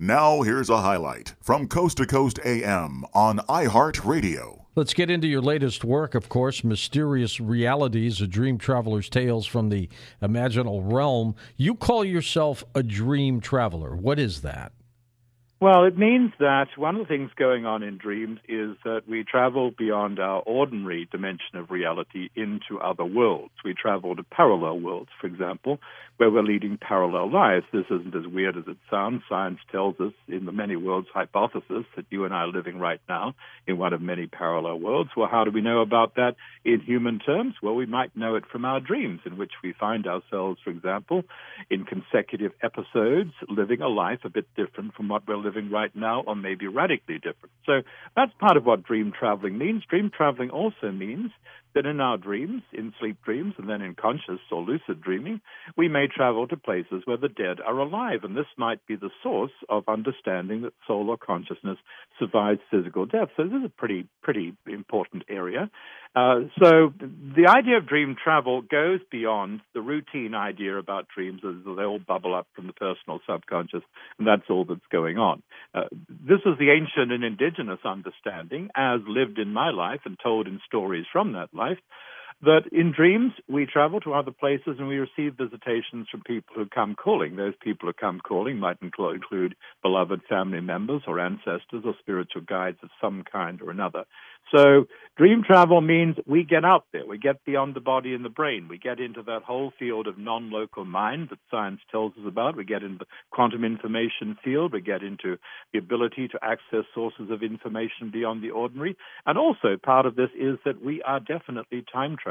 Now, here's a highlight from Coast to Coast AM on iHeartRadio. Let's get into your latest work, of course, Mysterious Realities, a dream traveler's tales from the imaginal realm. You call yourself a dream traveler. What is that? Well, it means that one of the things going on in dreams is that we travel beyond our ordinary dimension of reality into other worlds. We travel to parallel worlds, for example, where we're leading parallel lives. This isn't as weird as it sounds. Science tells us in the many worlds hypothesis that you and I are living right now in one of many parallel worlds. Well, how do we know about that in human terms? Well, we might know it from our dreams, in which we find ourselves, for example, in consecutive episodes, living a life a bit different from what we're living right now, or maybe radically different. So that's part of what dream traveling means. Dream traveling also means that in our dreams, in sleep dreams, and then in conscious or lucid dreaming, we may travel to places where the dead are alive. And this might be the source of understanding that soul or consciousness survives physical death. So this is a pretty, pretty important area. Uh, so the idea of dream travel goes beyond the routine idea about dreams as they all bubble up from the personal subconscious, and that's all that's going on. Uh, this is the ancient and indigenous understanding, as lived in my life and told in stories from that life arrived that in dreams we travel to other places and we receive visitations from people who come calling. Those people who come calling might include beloved family members or ancestors or spiritual guides of some kind or another. So dream travel means we get out there, we get beyond the body and the brain, we get into that whole field of non-local mind that science tells us about, we get into the quantum information field, we get into the ability to access sources of information beyond the ordinary, and also part of this is that we are definitely time travelers.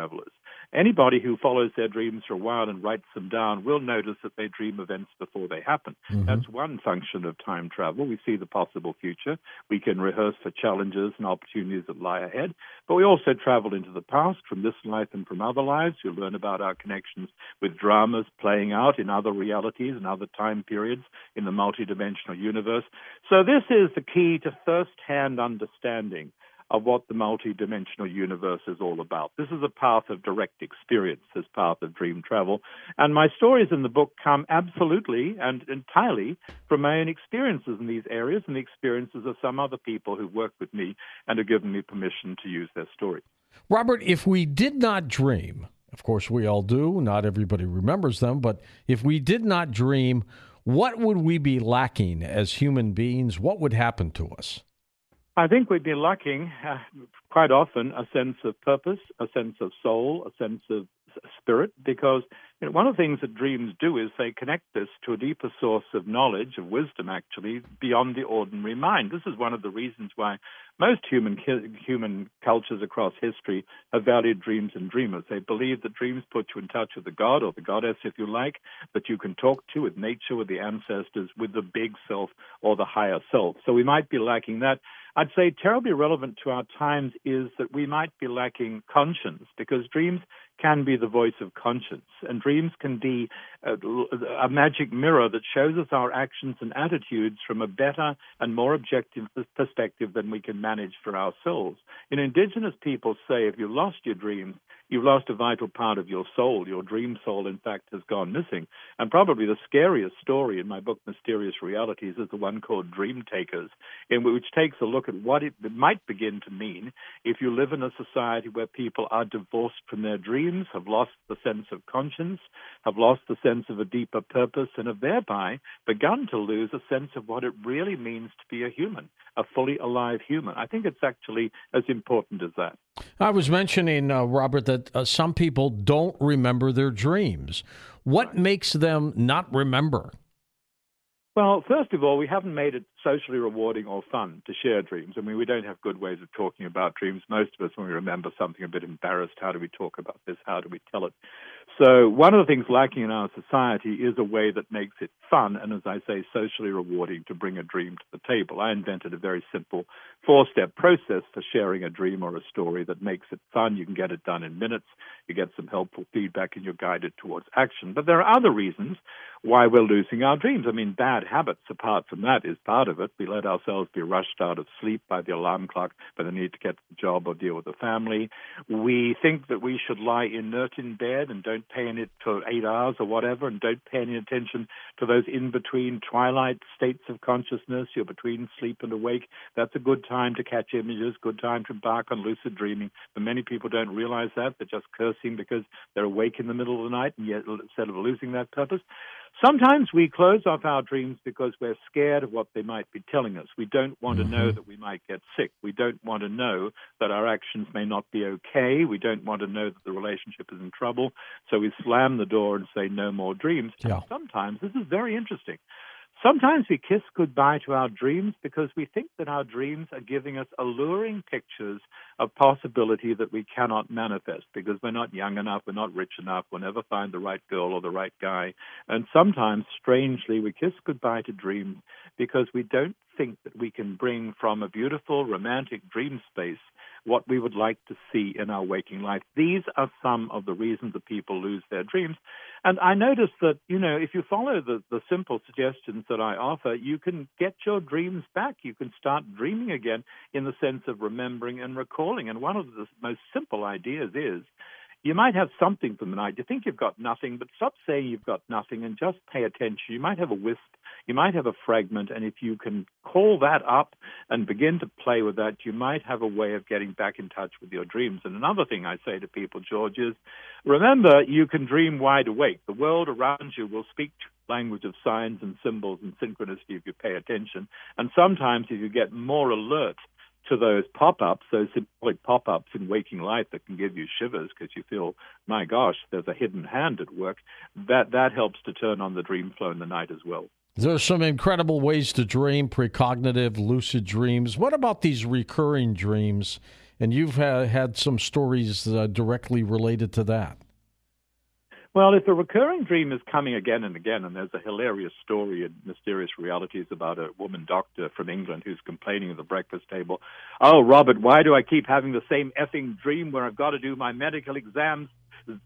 Anybody who follows their dreams for a while and writes them down will notice that they dream events before they happen. Mm-hmm. That's one function of time travel. We see the possible future. We can rehearse for challenges and opportunities that lie ahead. But we also travel into the past from this life and from other lives. You learn about our connections with dramas playing out in other realities and other time periods in the multidimensional universe. So this is the key to first-hand understanding of what the multidimensional universe is all about. This is a path of direct experience, this path of dream travel. And my stories in the book come absolutely and entirely from my own experiences in these areas and the experiences of some other people who've worked with me and have given me permission to use their stories. Robert, if we did not dream, of course we all do, not everybody remembers them, but if we did not dream, what would we be lacking as human beings? What would happen to us? I think we've been lacking uh, quite often a sense of purpose, a sense of soul, a sense of spirit, because you know, one of the things that dreams do is they connect us to a deeper source of knowledge, of wisdom, actually, beyond the ordinary mind. This is one of the reasons why most human human cultures across history have valued dreams and dreamers. They believe that dreams put you in touch with the god or the goddess, if you like, that you can talk to with nature, with the ancestors, with the big self or the higher self. So we might be lacking that. I'd say terribly relevant to our times is that we might be lacking conscience because dreams can be the voice of conscience, and dreams can be a, a, magic mirror that shows us our actions and attitudes from a better and more objective perspective than we can manage for ourselves. In indigenous people say if you lost your dreams, you've lost a vital part of your soul. Your dream soul, in fact, has gone missing. And probably the scariest story in my book, Mysterious Realities, is the one called Dream Takers, in which takes a look at what it might begin to mean if you live in a society where people are divorced from their dreams, have lost the sense of conscience, have lost the sense of a deeper purpose, and have thereby begun to lose a sense of what it really means to be a human, a fully alive human. I think it's actually as important as that. I was mentioning, uh, Robert, that uh, some people don't remember their dreams. What makes them not remember? Well, first of all, we haven't made it socially rewarding or fun to share dreams. I mean, we don't have good ways of talking about dreams. Most of us, when we remember something a bit embarrassed, how do we talk about this? How do we tell it? So, one of the things lacking in our society is a way that makes it fun and, as I say, socially rewarding to bring a dream to the table. I invented a very simple four step process for sharing a dream or a story that makes it fun. You can get it done in minutes, you get some helpful feedback, and you're guided towards action. But there are other reasons why we're losing our dreams. I mean, bad habits, apart from that, is part of it. We let ourselves be rushed out of sleep by the alarm clock, by the need to get the job or deal with the family. We think that we should lie inert in bed and don't pay any for eight hours or whatever, and don't pay any attention to those in between twilight states of consciousness. You're between sleep and awake. That's a good time to catch images, good time to embark on lucid dreaming. But many people don't realize that. They're just cursing because they're awake in the middle of the night, and yet instead of losing that purpose. Sometimes we close off our dreams because we're scared of what they might be telling us. We don't want mm-hmm. to know that we might get sick. We don't want to know that our actions may not be okay. We don't want to know that the relationship is in trouble. So we slam the door and say, no more dreams. Yeah. sometimes, this is very interesting. Sometimes we kiss goodbye to our dreams because we think that our dreams are giving us alluring pictures of possibility that we cannot manifest because we're not young enough, we're not rich enough, we'll never find the right girl or the right guy. And sometimes, strangely, we kiss goodbye to dreams because we don't think that we can bring from a beautiful romantic dream space what we would like to see in our waking life. These are some of the reasons that people lose their dreams. And I notice that, you know, if you follow the, the simple suggestions that I offer, you can get your dreams back. You can start dreaming again in the sense of remembering and recalling. And one of the most simple ideas is you might have something from the night. You think you've got nothing, but stop saying you've got nothing and just pay attention. You might have a wisp, you might have a fragment, and if you can call that up and begin to play with that, you might have a way of getting back in touch with your dreams. And another thing I say to people, George, is remember you can dream wide awake. The world around you will speak language of signs and symbols and synchronicity if you pay attention. And sometimes if you get more alert to those pop-ups, those symbolic pop-ups in waking life that can give you shivers because you feel, my gosh, there's a hidden hand at work. That that helps to turn on the dream flow in the night as well. There are some incredible ways to dream, precognitive, lucid dreams. What about these recurring dreams? And you've had some stories uh, directly related to that. Well, if a recurring dream is coming again and again, and there's a hilarious story in Mysterious Realities about a woman doctor from England who's complaining at the breakfast table, Oh, Robert, why do I keep having the same effing dream where I've got to do my medical exams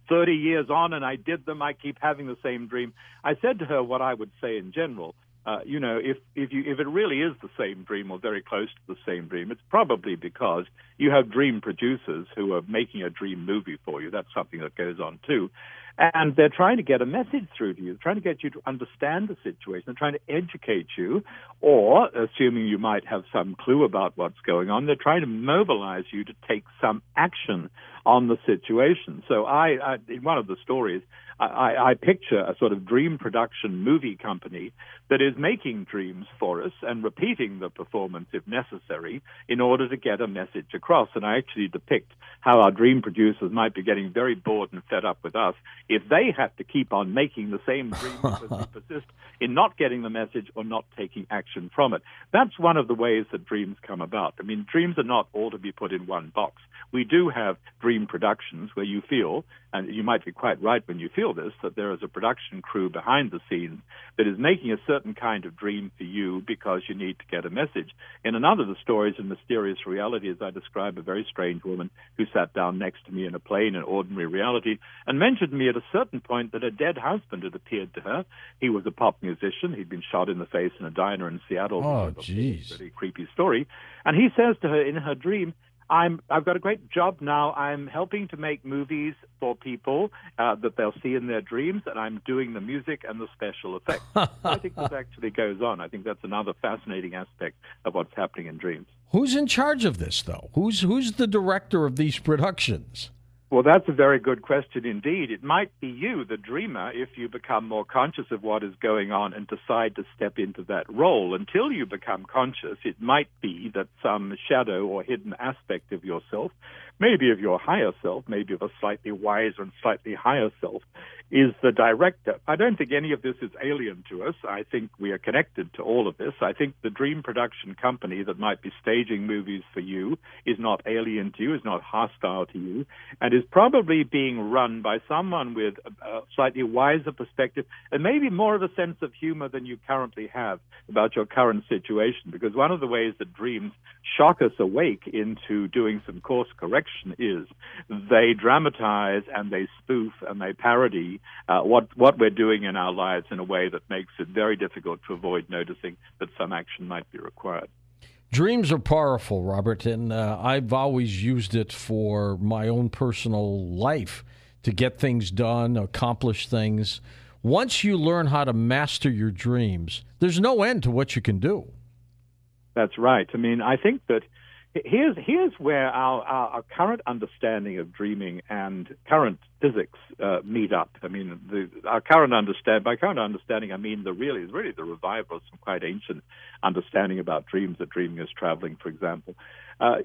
30 years on and I did them? I keep having the same dream. I said to her what I would say in general. Uh, you know, if if you if it really is the same dream or very close to the same dream, it's probably because you have dream producers who are making a dream movie for you. That's something that goes on too. And they're trying to get a message through to you, trying to get you to understand the situation, they're trying to educate you, or, assuming you might have some clue about what's going on, they're trying to mobilize you to take some action on the situation. So I, I in one of the stories, I, I picture a sort of dream production movie company that is making dreams for us and repeating the performance if necessary in order to get a message across. And I actually depict how our dream producers might be getting very bored and fed up with us if they have to keep on making the same dream because we persist in not getting the message or not taking action from it. That's one of the ways that dreams come about. I mean, dreams are not all to be put in one box. We do have dream productions where you feel, and you might be quite right when you feel this, that there is a production crew behind the scenes that is making a certain kind of dream for you because you need to get a message. In another of the stories in Mysterious Realities, I describe a very strange woman who sat down next to me in a plane in ordinary reality and mentioned to me at a certain point that a dead husband had appeared to her. He was a pop musician. He'd been shot in the face in a diner in Seattle. Oh, jeez. Pretty creepy story. And he says to her in her dream, I'm I've got a great job now. I'm helping to make movies for people uh, that they'll see in their dreams, and I'm doing the music and the special effects. I think this actually goes on. I think that's another fascinating aspect of what's happening in dreams. Who's in charge of this, though? Who's who's the director of these productions? Well, that's a very good question indeed. It might be you, the dreamer, if you become more conscious of what is going on and decide to step into that role. Until you become conscious, it might be that some shadow or hidden aspect of yourself, maybe of your higher self, maybe of a slightly wiser and slightly higher self, is the director. I don't think any of this is alien to us. I think we are connected to all of this. I think the dream production company that might be staging movies for you is not alien to you, is not hostile to you, and is probably being run by someone with a, slightly wiser perspective and maybe more of a sense of humor than you currently have about your current situation. Because one of the ways that dreams shock us awake into doing some course correction is they dramatize and they spoof and they parody uh, what what we're doing in our lives in a way that makes it very difficult to avoid noticing that some action might be required. Dreams are powerful, Robert, and uh, I've always used it for my own personal life to get things done, accomplish things. Once you learn how to master your dreams, there's no end to what you can do. That's right. I mean, I think that here's here's where our, our, our, current understanding of dreaming and current physics uh, meet up. I mean, the, our current understand by current understanding, I mean the really really the revival of some quite ancient understanding about dreams. That dreaming is traveling, for example. Uh,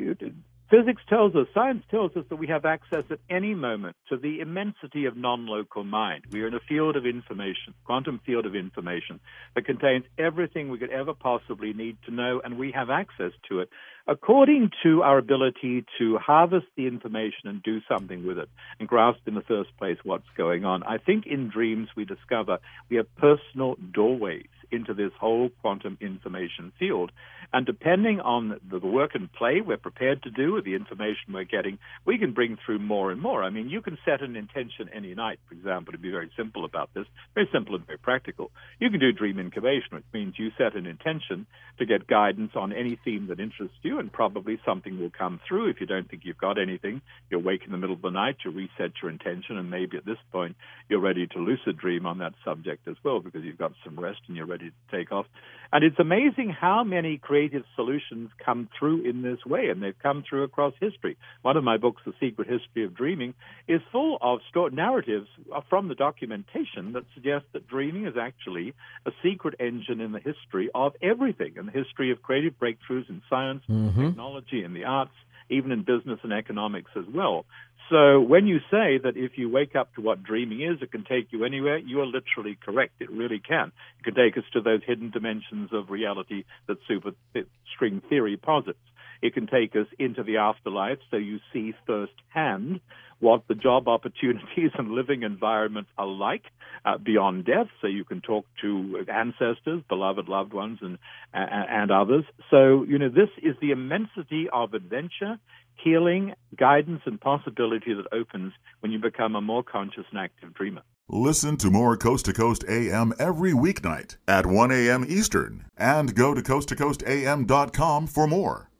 Physics tells us, science tells us that we have access at any moment to the immensity of non-local mind. We are in a field of information, quantum field of information, that contains everything we could ever possibly need to know, and we have access to it according to our ability to harvest the information and do something with it and grasp in the first place what's going on. I think in dreams we discover we have personal doorways into this whole quantum information field. And depending on the work and play we're prepared to do with the information we're getting, we can bring through more and more. I mean, you can set an intention any night, for example, to be very simple about this, very simple and very practical. You can do dream incubation, which means you set an intention to get guidance on any theme that interests you, and probably something will come through. If you don't think you've got anything, you wake in the middle of the night, you reset your intention, and maybe at this point you're ready to lucid dream on that subject as well because you've got some rest and you're ready to take off. And it's amazing how many creative solutions come through in this way, and they've come through across history. One of my books, The Secret History of Dreaming, is full of story narratives from the documentation that suggest that dreaming is actually a secret engine in the history of everything, in the history of creative breakthroughs in science, mm-hmm. technology, and the arts, even in business and economics as well. So when you say that if you wake up to what dreaming is, it can take you anywhere, you are literally correct. It really can. It can take us to those hidden dimensions of reality that super string theory posits. It can take us into the afterlife so you see firsthand what the job opportunities and living environments are like uh, beyond death, so you can talk to ancestors, beloved loved ones, and, and, and others. So, you know, this is the immensity of adventure healing, guidance, and possibility that opens when you become a more conscious and active dreamer. Listen to more Coast to Coast AM every weeknight at 1 a.m. Eastern and go to coasttocoastam.com for more.